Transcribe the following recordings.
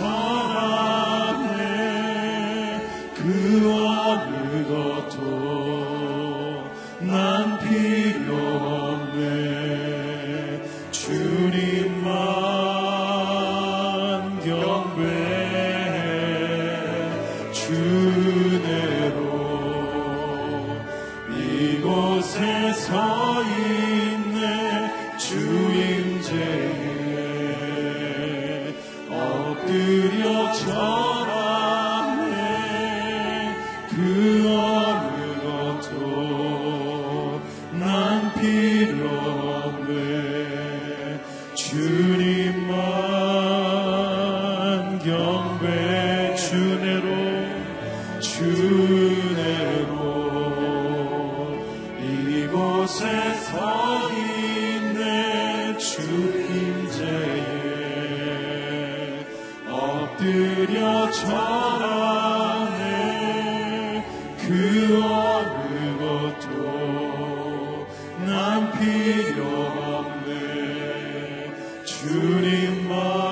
엎드 그 어느 것도 난 필요 없네. 주님만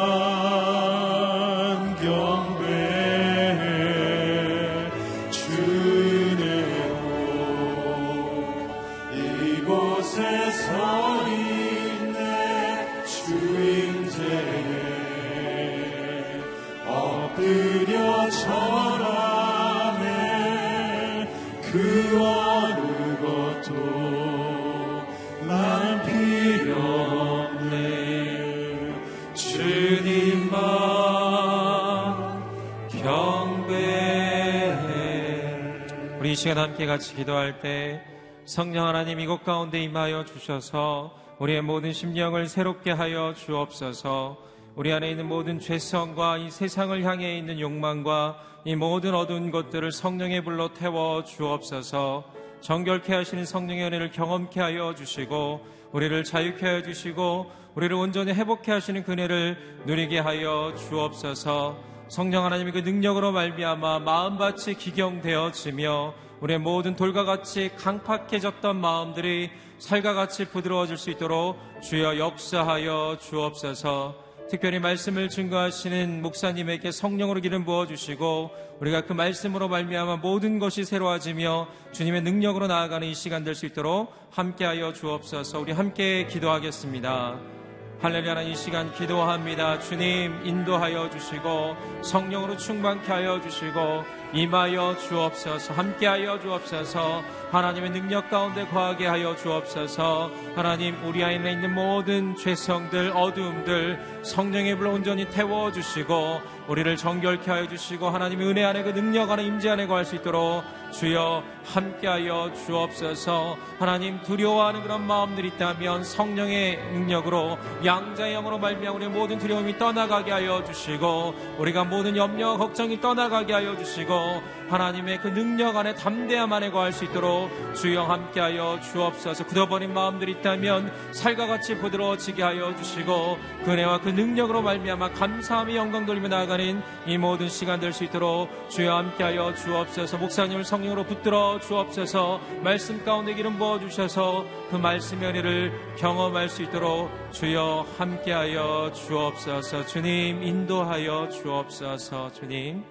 시간 함께 같이 기도할 때 성령 하나님 이곳 가운데 임하여 주셔서 우리의 모든 심령을 새롭게 하여 주옵소서. 우리 안에 있는 모든 죄성과 이 세상을 향해 있는 욕망과 이 모든 어두운 것들을 성령의 불로 태워 주옵소서. 정결케 하시는 성령의 은혜를 경험케 하여 주시고 우리를 자유케 하여 주시고 우리를 온전히 회복케 하시는 그네를 누리게 하여 주옵소서. 성령 하나님의 그 능력으로 말미암아 마음밭이 기경되어지며 우리의 모든 돌과 같이 강팍해졌던 마음들이 살과 같이 부드러워질 수 있도록 주여 역사하여 주옵소서. 특별히 말씀을 증거하시는 목사님에게 성령으로 기름 부어 주시고 우리가 그 말씀으로 말미암아 모든 것이 새로워지며 주님의 능력으로 나아가는 이 시간 될 수 있도록 함께하여 주옵소서. 우리 함께 기도하겠습니다. 할렐루야 이 시간 기도합니다. 주님 인도하여 주시고 성령으로 충만케 하여 주시고 임하여 주옵소서 함께하여 주옵소서 하나님의 능력 가운데 거하게 하여 주옵소서 하나님 우리 안에 있는 모든 죄성들 어두움들 성령의 불로 온전히 태워 주시고 우리를 정결케 하여 주시고 하나님의 은혜 안에 그 능력 안에 임재 안에 거할 수 있도록 주여 함께하여 주옵소서. 하나님 두려워하는 그런 마음들이 있다면 성령의 능력으로 양자의 영으로 말미암아 우리의 모든 두려움이 떠나가게 하여 주시고 우리가 모든 염려 걱정이 떠나가게 하여 주시고 하나님의 그 능력 안에 담대함 안에 거할 수 있도록 주여 함께하여 주옵소서. 굳어버린 마음들이 있다면 살과 같이 부드러워지게 하여 주시고 그 은혜와 그 능력으로 말미암아 감사함이 영광 돌리며 나아가는 이 모든 시간 될 수 있도록 주여 함께하여 주옵소서. 목사님을 성령으로 붙들어 주옵소서. 말씀 가운데 기름 부어 주셔서 그 말씀의 은혜를 경험할 수 있도록 주여 함께하여 주옵소서. 주님 인도하여 주옵소서. 주님.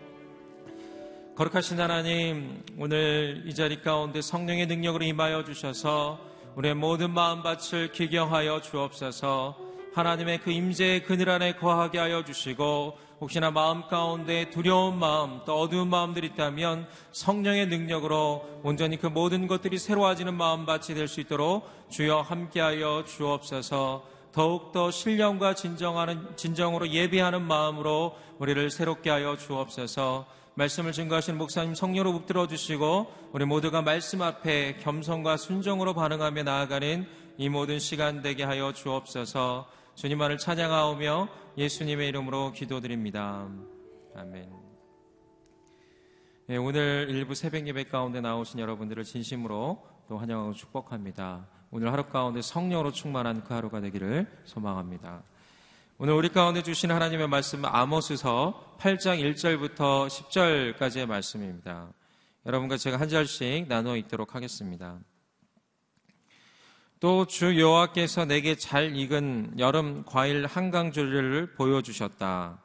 거룩하신 하나님, 오늘 이 자리 가운데 성령의 능력으로 임하여 주셔서 우리의 모든 마음밭을 기경하여 주옵소서. 하나님의 그 임재의 그늘 안에 거하게 하여 주시고 혹시나 마음 가운데 두려운 마음 또 어두운 마음들이 있다면 성령의 능력으로 온전히 그 모든 것들이 새로워지는 마음밭이 될 수 있도록 주여 함께하여 주옵소서. 더욱더 신령과 진정하는, 진정으로 예비하는 마음으로 우리를 새롭게 하여 주옵소서. 말씀을 증거하시는 목사님 성령으로 붙들어 주시고 우리 모두가 말씀 앞에 겸손과 순종으로 반응하며 나아가는 이 모든 시간 되게 하여 주옵소서 주님만을 찬양하오며 예수님의 이름으로 기도드립니다. 아멘. 네, 오늘 일부 새벽 예배 가운데 나오신 여러분들을 진심으로 또 환영하고 축복합니다. 오늘 하루 가운데 성령으로 충만한 그 하루가 되기를 소망합니다. 오늘 우리 가운데 주신 하나님의 말씀은 아모스서 8장 1절부터 10절까지의 말씀입니다. 여러분과 제가 한 절씩 나누어 읽도록 하겠습니다. 또 주 여호와께서 내게 잘 익은 여름 과일 한강줄을 보여주셨다.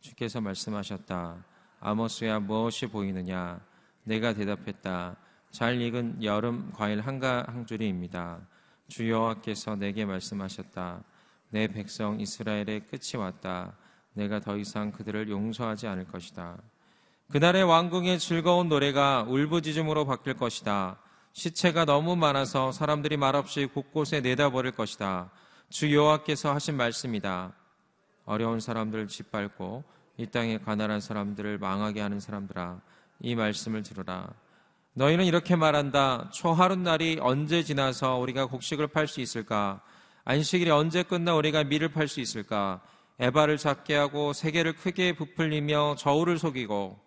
주께서 말씀하셨다. 아모스야 무엇이 보이느냐? 내가 대답했다. 잘 익은 여름 과일 한강줄이입니다. 주 여호와께서 내게 말씀하셨다. 내 백성 이스라엘의 끝이 왔다. 내가 더 이상 그들을 용서하지 않을 것이다. 그날의 왕궁의 즐거운 노래가 울부짖음으로 바뀔 것이다. 시체가 너무 많아서 사람들이 말없이 곳곳에 내다버릴 것이다. 주 여호와께서 하신 말씀이다. 어려운 사람들을 짓밟고 이 땅에 가난한 사람들을 망하게 하는 사람들아 이 말씀을 들으라. 너희는 이렇게 말한다. 초하룻날이 언제 지나서 우리가 곡식을 팔 수 있을까? 안식일이 언제 끝나 우리가 밀을 팔 수 있을까? 에바를 작게 하고 세계를 크게 부풀리며 저울을 속이고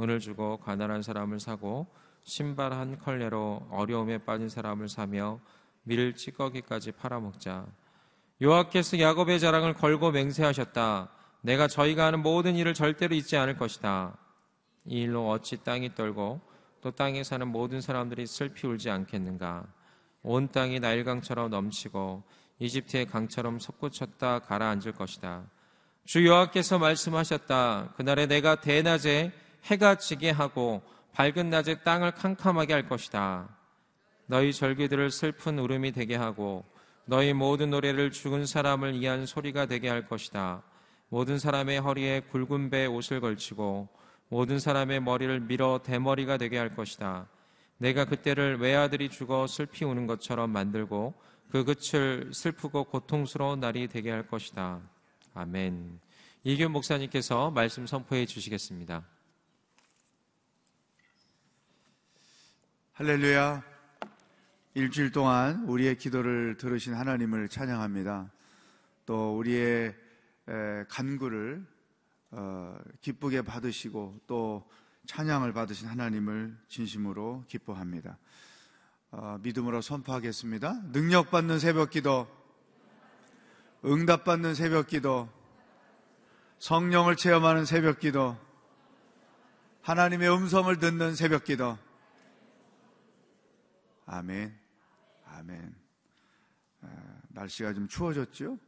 은을 주고 가난한 사람을 사고 신발 한 컬레로 어려움에 빠진 사람을 사며 밀 찌꺼기까지 팔아먹자. 요하께서 야곱의 자랑을 걸고 맹세하셨다. 내가 저희가 하는 모든 일을 절대로 잊지 않을 것이다. 이 일로 어찌 땅이 떨고 또 땅에 사는 모든 사람들이 슬피 울지 않겠는가? 온 땅이 나일강처럼 넘치고 이집트의 강처럼 솟구쳤다 가라앉을 것이다. 주 여호와께서 말씀하셨다. 그날에 내가 대낮에 해가 지게 하고 밝은 낮에 땅을 캄캄하게 할 것이다. 너희 절기들을 슬픈 울음이 되게 하고 너희 모든 노래를 죽은 사람을 위한 소리가 되게 할 것이다. 모든 사람의 허리에 굵은 배 옷을 걸치고 모든 사람의 머리를 밀어 대머리가 되게 할 것이다. 내가 그때를 외아들이 죽어 슬피 우는 것처럼 만들고 그 끝을 슬프고 고통스러운 날이 되게 할 것이다. 아멘. 이규 목사님께서 말씀 선포해 주시겠습니다. 할렐루야. 일주일 동안 우리의 기도를 들으신 하나님을 찬양합니다. 또 우리의 간구를 어, 기쁘게 받으시고 또 찬양을 받으신 하나님을 진심으로 기뻐합니다. 어, 믿음으로 선포하겠습니다. 능력받는 새벽 기도, 응답받는 새벽 기도, 성령을 체험하는 새벽 기도, 하나님의 음성을 듣는 새벽 기도. 아멘. 아멘. 날씨가 좀 추워졌죠?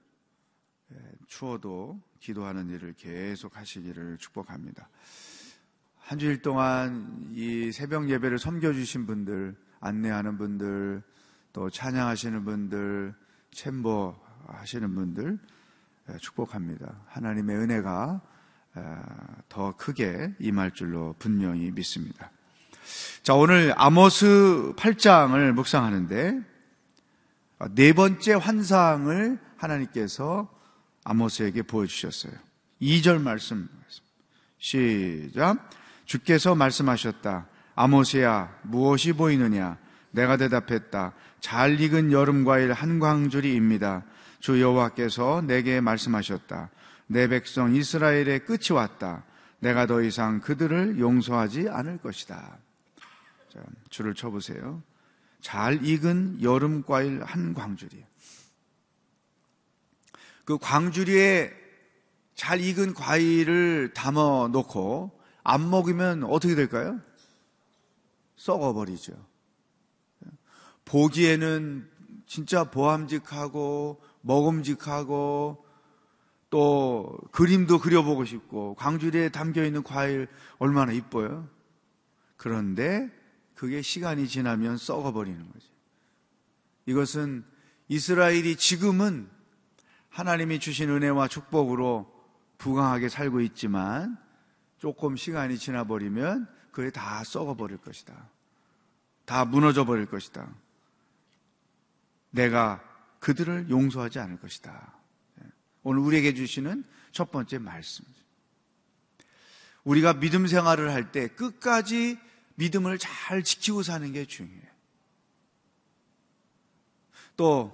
예, 추워도 기도하는 일을 계속 하시기를 축복합니다. 한 주일 동안 이 새벽 예배를 섬겨주신 분들, 안내하는 분들, 또 찬양하시는 분들, 챔버 하시는 분들, 예, 축복합니다. 하나님의 은혜가 더 크게 임할 줄로 분명히 믿습니다. 자, 오늘 아모스 8장을 묵상하는데, 네 번째 환상을 하나님께서 아모스에게 보여주셨어요. 2절 말씀. 시작. 주께서 말씀하셨다. 아모스야, 무엇이 보이느냐? 내가 대답했다. 잘 익은 여름 과일 한 광줄이입니다. 주 여호와께서 내게 말씀하셨다. 내 백성 이스라엘의 끝이 왔다. 내가 더 이상 그들을 용서하지 않을 것이다. 자, 줄을 쳐보세요. 잘 익은 여름 과일 한 광줄이에요. 그 광주리에 잘 익은 과일을 담아 놓고 안 먹으면 어떻게 될까요? 썩어버리죠. 보기에는 진짜 보암직하고 먹음직하고 또 그림도 그려보고 싶고 광주리에 담겨 있는 과일 얼마나 이뻐요. 그런데 그게 시간이 지나면 썩어버리는 거죠. 이것은 이스라엘이 지금은 하나님이 주신 은혜와 축복으로 부강하게 살고 있지만 조금 시간이 지나버리면 그게 다 썩어버릴 것이다. 다 무너져 버릴 것이다. 내가 그들을 용서하지 않을 것이다. 오늘 우리에게 주시는 첫 번째 말씀. 우리가 믿음 생활을 할 때 끝까지 믿음을 잘 지키고 사는 게 중요해요. 또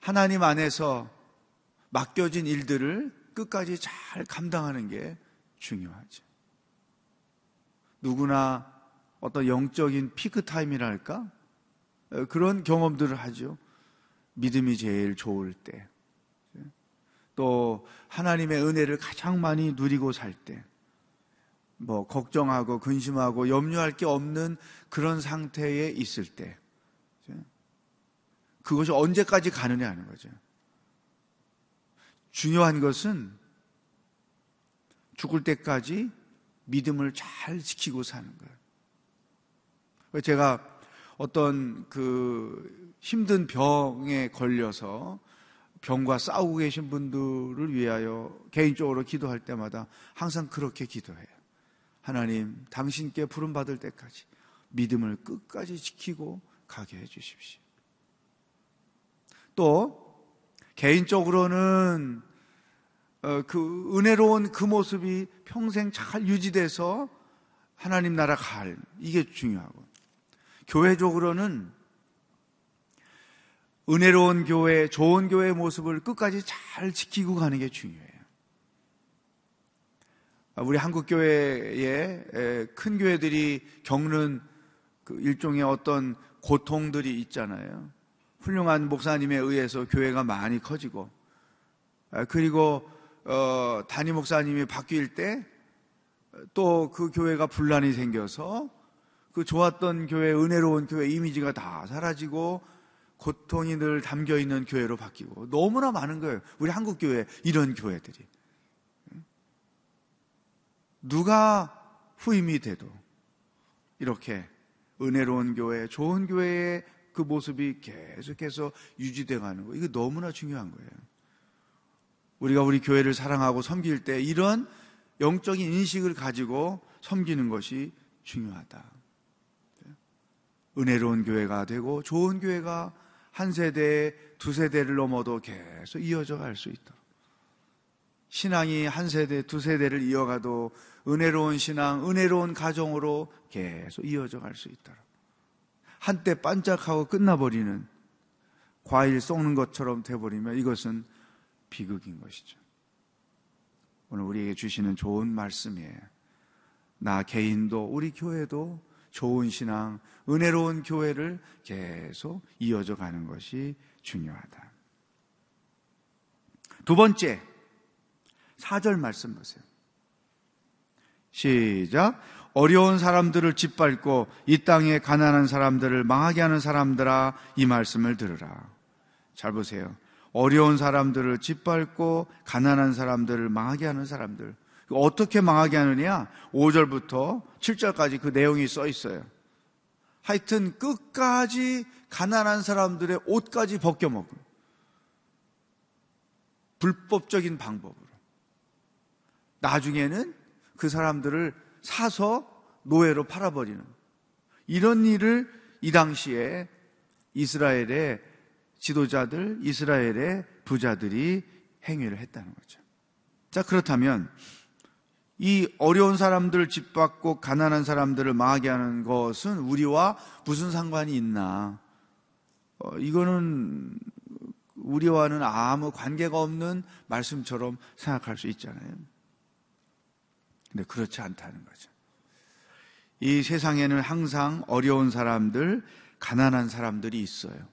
하나님 안에서 맡겨진 일들을 끝까지 잘 감당하는 게 중요하죠. 누구나 어떤 영적인 피크 타임이랄까? 그런 경험들을 하죠. 믿음이 제일 좋을 때. 또 하나님의 은혜를 가장 많이 누리고 살 때. 뭐 걱정하고 근심하고 염려할 게 없는 그런 상태에 있을 때. 그것이 언제까지 가느냐 하는 거죠. 중요한 것은 죽을 때까지 믿음을 잘 지키고 사는 거예요. 제가 어떤 그 힘든 병에 걸려서 병과 싸우고 계신 분들을 위하여 개인적으로 기도할 때마다 항상 그렇게 기도해요. 하나님, 당신께 부름 받을 때까지 믿음을 끝까지 지키고 가게 해 주십시오. 또 개인적으로는 어, 그 은혜로운 그 모습이 평생 잘 유지돼서 하나님 나라 갈 이게 중요하고 교회적으로는 은혜로운 교회, 좋은 교회의 모습을 끝까지 잘 지키고 가는 게 중요해요. 우리 한국 교회에 큰 교회들이 겪는 그 일종의 어떤 고통들이 있잖아요. 훌륭한 목사님에 의해서 교회가 많이 커지고 아, 그리고 어, 담임 목사님이 바뀔 때 또 그 교회가 분란이 생겨서 그 좋았던 교회 은혜로운 교회 이미지가 다 사라지고 고통이 늘 담겨 있는 교회로 바뀌고 너무나 많은 거예요. 우리 한국 교회 이런 교회들이 누가 후임이 돼도 이렇게 은혜로운 교회, 좋은 교회의 그 모습이 계속해서 유지돼 가는 거. 이거 너무나 중요한 거예요. 우리가 우리 교회를 사랑하고 섬길 때 이런 영적인 인식을 가지고 섬기는 것이 중요하다. 은혜로운 교회가 되고 좋은 교회가 한 세대, 두 세대를 넘어도 계속 이어져 갈 수 있도록. 신앙이 한 세대, 두 세대를 이어가도 은혜로운 신앙, 은혜로운 가정으로 계속 이어져 갈 수 있도록. 한때 반짝하고 끝나버리는 과일 썩는 것처럼 돼버리면 이것은 비극인 것이죠. 오늘 우리에게 주시는 좋은 말씀이에요. 나 개인도 우리 교회도 좋은 신앙, 은혜로운 교회를 계속 이어져 가는 것이 중요하다. 두 번째, 4절 말씀 보세요. 시작. 어려운 사람들을 짓밟고 이 땅에 가난한 사람들을 망하게 하는 사람들아 이 말씀을 들으라. 잘 보세요. 어려운 사람들을 짓밟고 가난한 사람들을 망하게 하는 사람들. 어떻게 망하게 하느냐? 5절부터 7절까지 그 내용이 써 있어요. 하여튼 끝까지 가난한 사람들의 옷까지 벗겨먹고 불법적인 방법으로. 나중에는 그 사람들을 사서 노예로 팔아버리는 이런 일을 이 당시에 이스라엘의 지도자들, 이스라엘의 부자들이 행위를 했다는 거죠. 자, 그렇다면 이 어려운 사람들을 짓받고 가난한 사람들을 망하게 하는 것은 우리와 무슨 상관이 있나? 어, 이거는 우리와는 아무 관계가 없는 말씀처럼 생각할 수 있잖아요. 근데 그렇지 않다는 거죠. 이 세상에는 항상 어려운 사람들, 가난한 사람들이 있어요.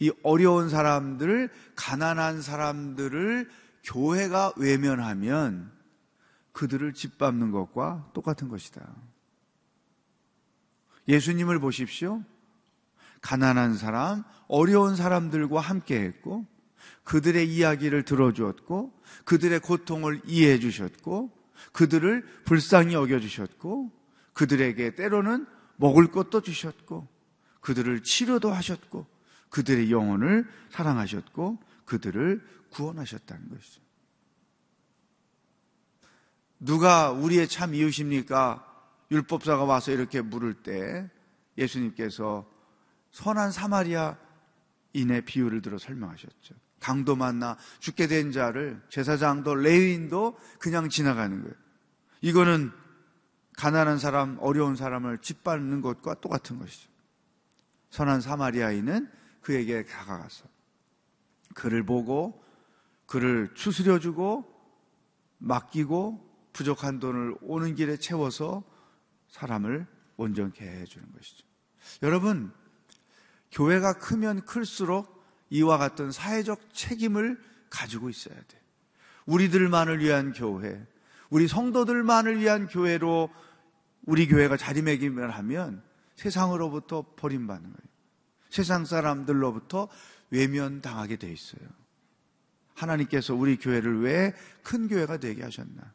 이 어려운 사람들, 가난한 사람들을 교회가 외면하면 그들을 짓밟는 것과 똑같은 것이다. 예수님을 보십시오. 가난한 사람, 어려운 사람들과 함께 했고, 그들의 이야기를 들어주었고, 그들의 고통을 이해해 주셨고, 그들을 불쌍히 여겨주셨고, 그들에게 때로는 먹을 것도 주셨고, 그들을 치료도 하셨고, 그들의 영혼을 사랑하셨고, 그들을 구원하셨다는 것이죠. 누가 우리의 참 이웃입니까? 율법사가 와서 이렇게 물을 때 예수님께서 선한 사마리아인의 비유를 들어 설명하셨죠. 강도 만나 죽게 된 자를 제사장도 레위인도 그냥 지나가는 거예요. 이거는 가난한 사람, 어려운 사람을 짓밟는 것과 똑같은 것이죠. 선한 사마리아인은 그에게 다가가서 그를 보고 그를 추스려주고 맡기고 부족한 돈을 오는 길에 채워서 사람을 온전케 해주는 것이죠. 여러분, 교회가 크면 클수록 이와 같은 사회적 책임을 가지고 있어야 돼. 우리들만을 위한 교회, 우리 성도들만을 위한 교회로 우리 교회가 자리매김을 하면 세상으로부터 버림받는 거예요. 세상 사람들로부터 외면당하게 돼 있어요. 하나님께서 우리 교회를 왜 큰 교회가 되게 하셨나?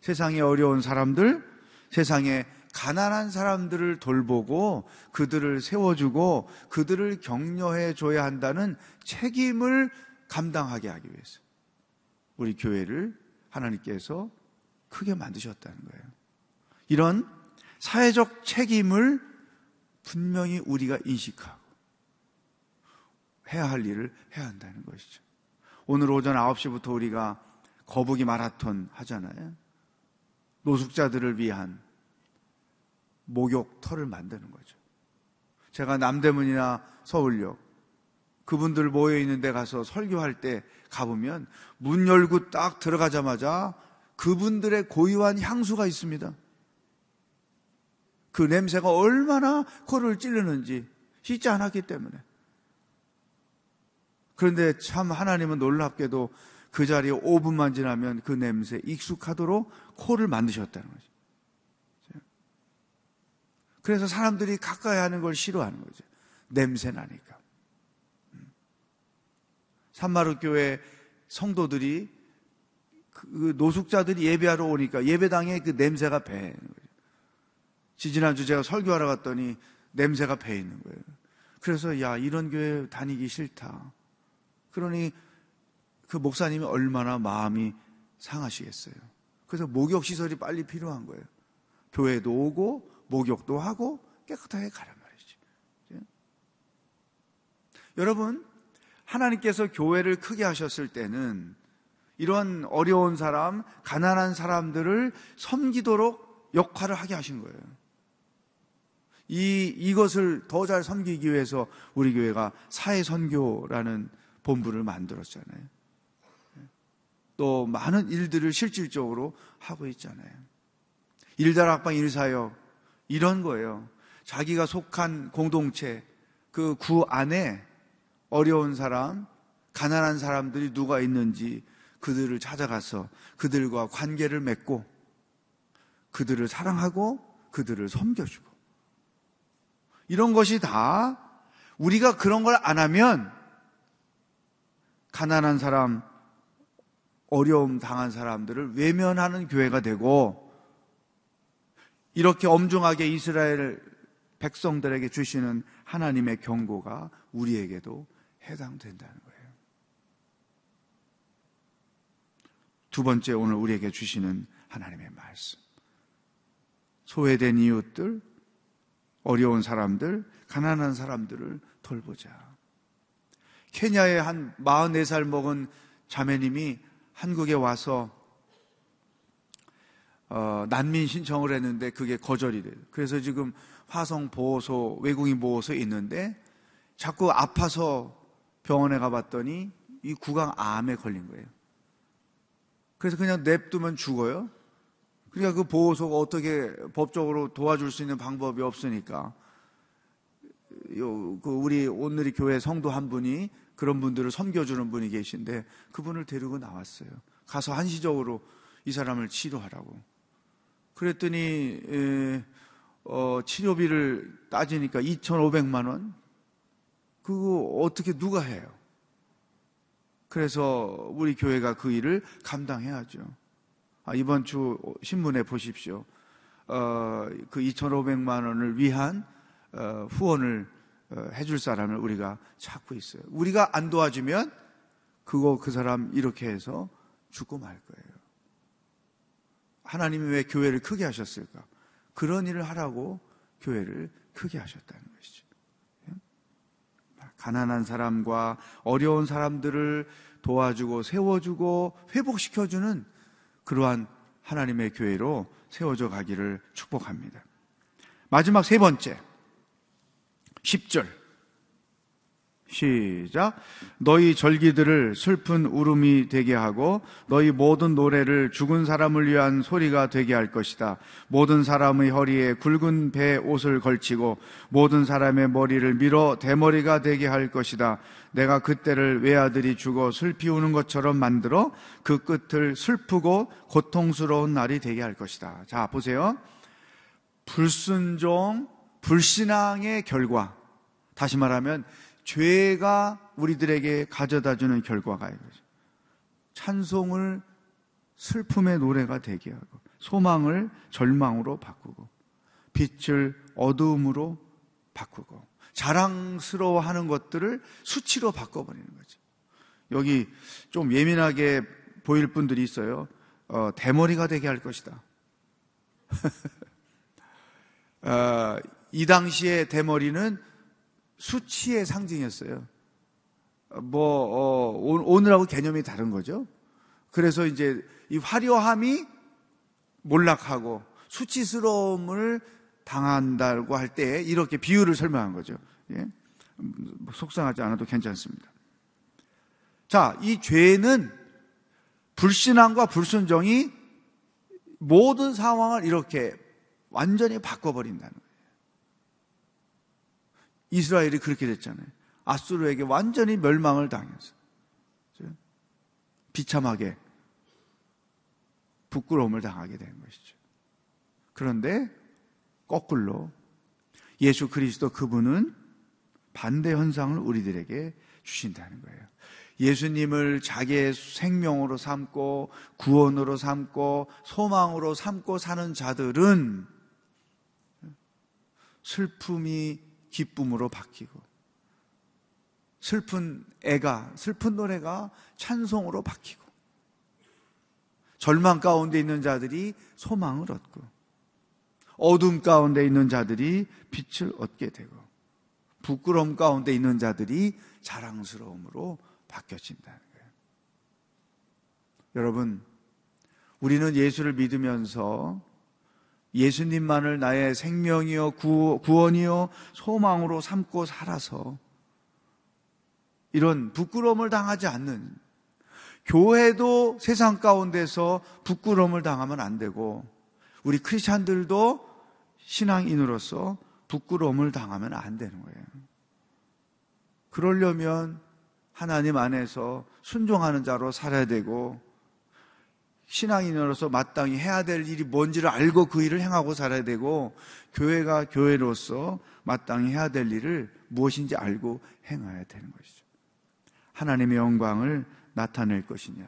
세상에 어려운 사람들, 세상에 가난한 사람들을 돌보고 그들을 세워주고 그들을 격려해 줘야 한다는 책임을 감당하게 하기 위해서 우리 교회를 하나님께서 크게 만드셨다는 거예요. 이런 사회적 책임을 분명히 우리가 인식하고 해야 할 일을 해야 한다는 것이죠. 오늘 오전 9시부터 우리가 거북이 마라톤 하잖아요. 노숙자들을 위한 목욕터를 만드는 거죠. 제가 남대문이나 서울역 그분들 모여 있는 데 가서 설교할 때 가보면 문 열고 딱 들어가자마자 그분들의 고유한 향수가 있습니다. 그 냄새가 얼마나 코를 찌르는지 씻지 않았기 때문에 그런데 참 하나님은 놀랍게도 그 자리에 5분만 지나면 그 냄새 익숙하도록 코를 만드셨다는 거죠. 그래서 사람들이 가까이 하는 걸 싫어하는 거죠. 냄새 나니까. 산마루 교회 성도들이 그 노숙자들이 예배하러 오니까 예배당에 그 냄새가 배는 거예요. 지지난주 제가 설교하러 갔더니 냄새가 배 있는 거예요. 그래서 야 이런 교회 다니기 싫다. 그러니 그 목사님이 얼마나 마음이 상하시겠어요. 그래서 목욕 시설이 빨리 필요한 거예요. 교회도 오고 목욕도 하고 깨끗하게 가란 말이죠. 예? 여러분 하나님께서 교회를 크게 하셨을 때는 이런 어려운 사람, 가난한 사람들을 섬기도록 역할을 하게 하신 거예요. 이, 이것을 더 잘 섬기기 위해서 우리 교회가 사회선교라는 본부를 만들었잖아요. 또 많은 일들을 실질적으로 하고 있잖아요. 일다락방 일사역, 이런 거예요. 자기가 속한 공동체, 그 구 안에 어려운 사람, 가난한 사람들이 누가 있는지 그들을 찾아가서 그들과 관계를 맺고 그들을 사랑하고 그들을 섬겨주고 이런 것이 다 우리가 그런 걸 안 하면 가난한 사람, 어려움 당한 사람들을 외면하는 교회가 되고 이렇게 엄중하게 이스라엘 백성들에게 주시는 하나님의 경고가 우리에게도 해당된다는 거예요. 두 번째 오늘 우리에게 주시는 하나님의 말씀. 소외된 이웃들, 어려운 사람들, 가난한 사람들을 돌보자. 케냐의 한 44살 먹은 자매님이 한국에 와서 어, 난민 신청을 했는데 그게 거절이 돼요. 그래서 지금 화성 보호소, 외국인 보호소에 있는데 자꾸 아파서 병원에 가봤더니 이 구강 암에 걸린 거예요. 그래서 그냥 냅두면 죽어요. 그러니까 그 보호소가 어떻게 법적으로 도와줄 수 있는 방법이 없으니까 요, 그 우리 오늘의 교회 성도 한 분이 그런 분들을 섬겨주는 분이 계신데 그분을 데리고 나왔어요. 가서 한시적으로 이 사람을 치료하라고. 그랬더니 에, 어, 치료비를 따지니까 2,500만 원. 그거 어떻게 누가 해요? 그래서 우리 교회가 그 일을 감당해야죠. 아, 이번 주 신문에 보십시오. 어, 그 2,500만 원을 위한 어, 후원을 어, 해줄 사람을 우리가 찾고 있어요. 우리가 안 도와주면 그거 그 사람 이렇게 해서 죽고 말 거예요. 하나님이 왜 교회를 크게 하셨을까? 그런 일을 하라고 교회를 크게 하셨다는 것이죠. 가난한 사람과 어려운 사람들을 도와주고 세워주고 회복시켜주는 그러한 하나님의 교회로 세워져 가기를 축복합니다. 마지막 세 번째, 10절. 시작. 너희 절기들을 슬픈 울음이 되게 하고 너희 모든 노래를 죽은 사람을 위한 소리가 되게 할 것이다. 모든 사람의 허리에 굵은 배 옷을 걸치고 모든 사람의 머리를 밀어 대머리가 되게 할 것이다. 내가 그때를 외아들이 죽어 슬피 우는 것처럼 만들어 그 끝을 슬프고 고통스러운 날이 되게 할 것이다. 자, 보세요. 불순종, 불신앙의 결과. 다시 말하면 죄가 우리들에게 가져다 주는 결과가 이거죠. 찬송을 슬픔의 노래가 되게 하고 소망을 절망으로 바꾸고 빛을 어두움으로 바꾸고 자랑스러워하는 것들을 수치로 바꿔버리는 거죠. 여기 좀 예민하게 보일 분들이 있어요. 어, 대머리가 되게 할 것이다. 어, 이 당시에 대머리는 수치의 상징이었어요. 뭐 어, 오늘하고 개념이 다른 거죠. 그래서 이제 이 화려함이 몰락하고 수치스러움을 당한다고 할 때 이렇게 비유를 설명한 거죠. 예? 뭐 속상하지 않아도 괜찮습니다. 자, 이 죄는 불신앙과 불순종이 모든 상황을 이렇게 완전히 바꿔버린다는. 이스라엘이 그렇게 됐잖아요. 아수르에게 완전히 멸망을 당해서 비참하게 부끄러움을 당하게 된 것이죠. 그런데 거꾸로 예수 그리스도 그분은 반대 현상을 우리들에게 주신다는 거예요. 예수님을 자기의 생명으로 삼고 구원으로 삼고 소망으로 삼고 사는 자들은 슬픔이 기쁨으로 바뀌고 슬픈 애가 슬픈 노래가 찬송으로 바뀌고 절망 가운데 있는 자들이 소망을 얻고 어둠 가운데 있는 자들이 빛을 얻게 되고 부끄러움 가운데 있는 자들이 자랑스러움으로 바뀌어진다는 거예요. 여러분, 우리는 예수를 믿으면서 예수님만을 나의 생명이요, 구원이요, 소망으로 삼고 살아서 이런 부끄러움을 당하지 않는 교회도 세상 가운데서 부끄러움을 당하면 안 되고 우리 크리스찬들도 신앙인으로서 부끄러움을 당하면 안 되는 거예요. 그러려면 하나님 안에서 순종하는 자로 살아야 되고 신앙인으로서 마땅히 해야 될 일이 뭔지를 알고 그 일을 행하고 살아야 되고 교회가 교회로서 마땅히 해야 될 일을 무엇인지 알고 행해야 되는 것이죠. 하나님의 영광을 나타낼 것이냐.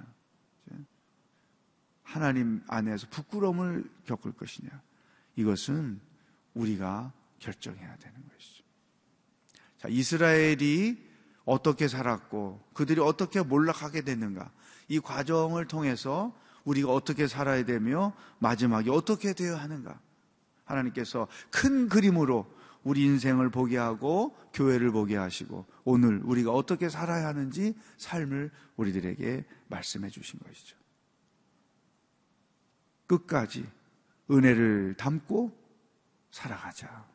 하나님 안에서 부끄러움을 겪을 것이냐. 이것은 우리가 결정해야 되는 것이죠. 자, 이스라엘이 어떻게 살았고 그들이 어떻게 몰락하게 됐는가. 이 과정을 통해서 우리가 어떻게 살아야 되며 마지막에 어떻게 되어야 하는가. 하나님께서 큰 그림으로 우리 인생을 보게 하고 교회를 보게 하시고 오늘 우리가 어떻게 살아야 하는지 삶을 우리들에게 말씀해 주신 것이죠. 끝까지 은혜를 담고 살아가자.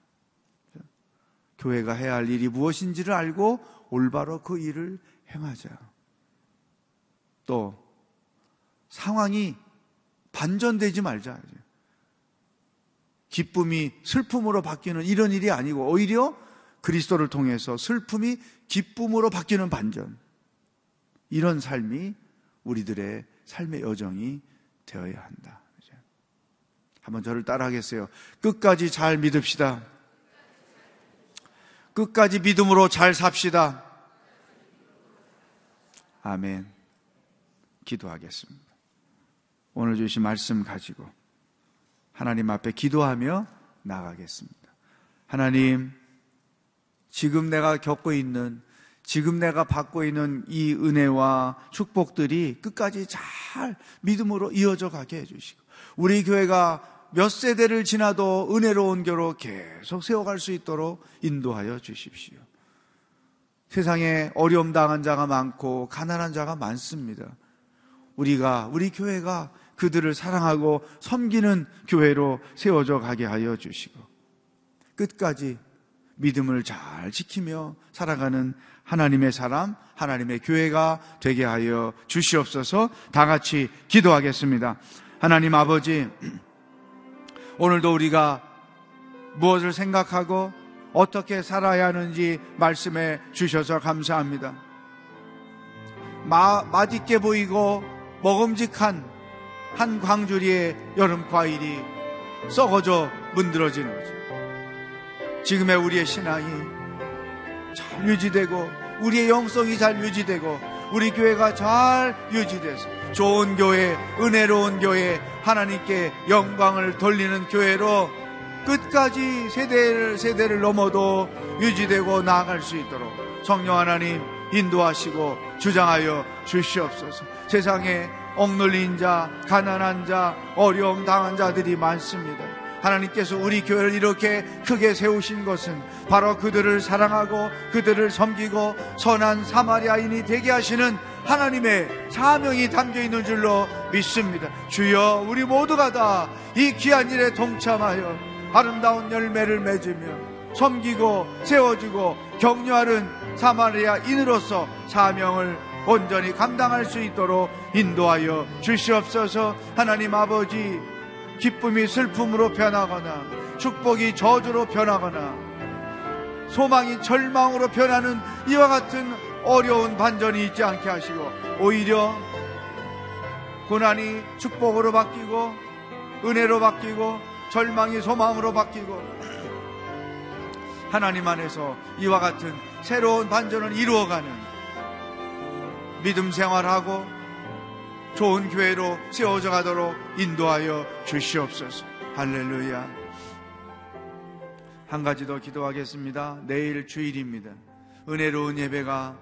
교회가 해야 할 일이 무엇인지를 알고 올바로 그 일을 행하자. 또 상황이 반전되지 말자. 기쁨이 슬픔으로 바뀌는 이런 일이 아니고 오히려 그리스도를 통해서 슬픔이 기쁨으로 바뀌는 반전. 이런 삶이 우리들의 삶의 여정이 되어야 한다. 한번 저를 따라하겠어요. 끝까지 잘 믿읍시다. 끝까지 믿음으로 잘 삽시다. 아멘. 기도하겠습니다. 오늘 주신 말씀 가지고 하나님 앞에 기도하며 나가겠습니다. 하나님, 지금 내가 겪고 있는, 지금 내가 받고 있는 이 은혜와 축복들이 끝까지 잘 믿음으로 이어져 가게 해주시고, 우리 교회가 몇 세대를 지나도 은혜로운 교로 계속 세워갈 수 있도록 인도하여 주십시오. 세상에 어려움 당한 자가 많고 가난한 자가 많습니다. 우리가 우리 교회가 그들을 사랑하고 섬기는 교회로 세워져 가게 하여 주시고 끝까지 믿음을 잘 지키며 살아가는 하나님의 사람, 하나님의 교회가 되게 하여 주시옵소서 다 같이 기도하겠습니다. 하나님 아버지, 오늘도 우리가 무엇을 생각하고 어떻게 살아야 하는지 말씀해 주셔서 감사합니다. 마, 맛있게 보이고 먹음직한 한 광주리의 여름 과일이 썩어져 문드러지는 거죠. 지금의 우리의 신앙이 잘 유지되고 우리의 영성이 잘 유지되고 우리 교회가 잘 유지돼서 좋은 교회, 은혜로운 교회, 하나님께 영광을 돌리는 교회로 끝까지 세대를, 세대를 넘어도 유지되고 나아갈 수 있도록 성령 하나님 인도하시고 주장하여 주시옵소서. 세상에 억눌린 자, 가난한 자, 어려움 당한 자들이 많습니다. 하나님께서 우리 교회를 이렇게 크게 세우신 것은 바로 그들을 사랑하고 그들을 섬기고 선한 사마리아인이 되게 하시는 하나님의 사명이 담겨 있는 줄로 믿습니다. 주여, 우리 모두가 다 이 귀한 일에 동참하여 아름다운 열매를 맺으며 섬기고 세워주고 격려하는 사마리아인으로서 사명을 온전히 감당할 수 있도록 인도하여 주시옵소서. 하나님 아버지 기쁨이 슬픔으로 변하거나 축복이 저주로 변하거나 소망이 절망으로 변하는 이와 같은 어려운 반전이 있지 않게 하시고 오히려 고난이 축복으로 바뀌고 은혜로 바뀌고 절망이 소망으로 바뀌고 하나님 안에서 이와 같은 새로운 반전을 이루어가는 믿음 생활하고 좋은 교회로 세워져 가도록 인도하여 주시옵소서. 할렐루야. 한 가지 더 기도하겠습니다. 내일 주일입니다. 은혜로운 예배가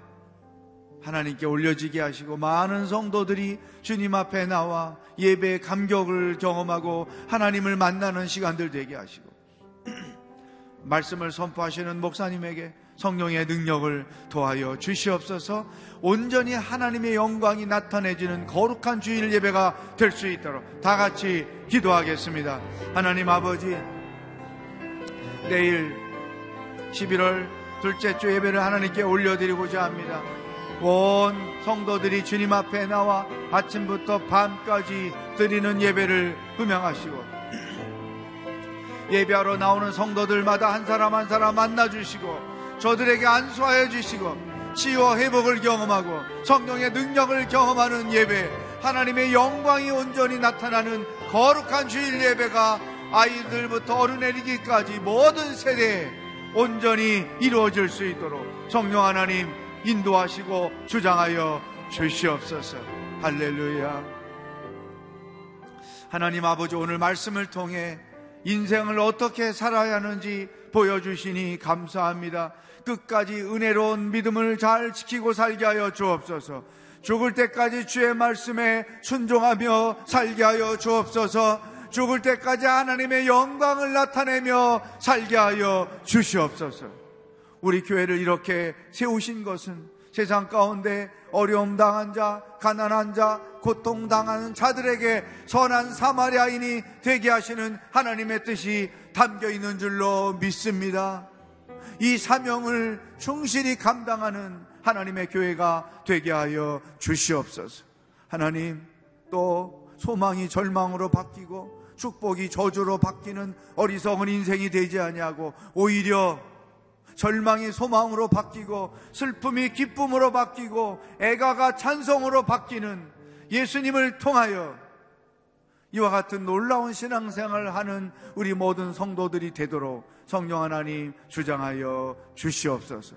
하나님께 올려지게 하시고 많은 성도들이 주님 앞에 나와 예배의 감격을 경험하고 하나님을 만나는 시간들 되게 하시고 말씀을 선포하시는 목사님에게 성령의 능력을 도하여 주시옵소서 온전히 하나님의 영광이 나타내지는 거룩한 주일 예배가 될 수 있도록 다 같이 기도하겠습니다. 하나님 아버지, 내일 11월 둘째 주 예배를 하나님께 올려드리고자 합니다. 온 성도들이 주님 앞에 나와 아침부터 밤까지 드리는 예배를 분명하시고 예배하러 나오는 성도들마다 한 사람 한 사람 만나주시고 저들에게 안수하여 주시고 치유와 회복을 경험하고 성령의 능력을 경험하는 예배 하나님의 영광이 온전히 나타나는 거룩한 주일 예배가 아이들부터 어른에리기까지 모든 세대에 온전히 이루어질 수 있도록 성령 하나님 인도하시고 주장하여 주시옵소서. 할렐루야. 하나님 아버지 오늘 말씀을 통해 인생을 어떻게 살아야 하는지 보여주시니 감사합니다. 끝까지 은혜로운 믿음을 잘 지키고 살게 하여 주옵소서. 죽을 때까지 주의 말씀에 순종하며 살게 하여 주옵소서. 죽을 때까지 하나님의 영광을 나타내며 살게 하여 주시옵소서. 우리 교회를 이렇게 세우신 것은 세상 가운데 어려움 당한 자, 가난한 자, 고통 당하는 자들에게 선한 사마리아인이 되게 하시는 하나님의 뜻이 담겨 있는 줄로 믿습니다. 이 사명을 충실히 감당하는 하나님의 교회가 되게 하여 주시옵소서. 하나님, 또 소망이 절망으로 바뀌고 축복이 저주로 바뀌는 어리석은 인생이 되지 아니하고 오히려 절망이 소망으로 바뀌고 슬픔이 기쁨으로 바뀌고 애가가 찬송으로 바뀌는 예수님을 통하여 이와 같은 놀라운 신앙생활을 하는 우리 모든 성도들이 되도록 성령 하나님 주장하여 주시옵소서.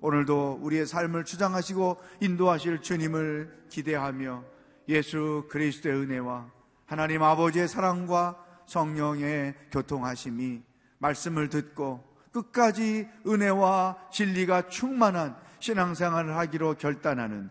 오늘도 우리의 삶을 주장하시고 인도하실 주님을 기대하며 예수 그리스도의 은혜와 하나님 아버지의 사랑과 성령의 교통하심이 말씀을 듣고 끝까지 은혜와 진리가 충만한 신앙생활을 하기로 결단하는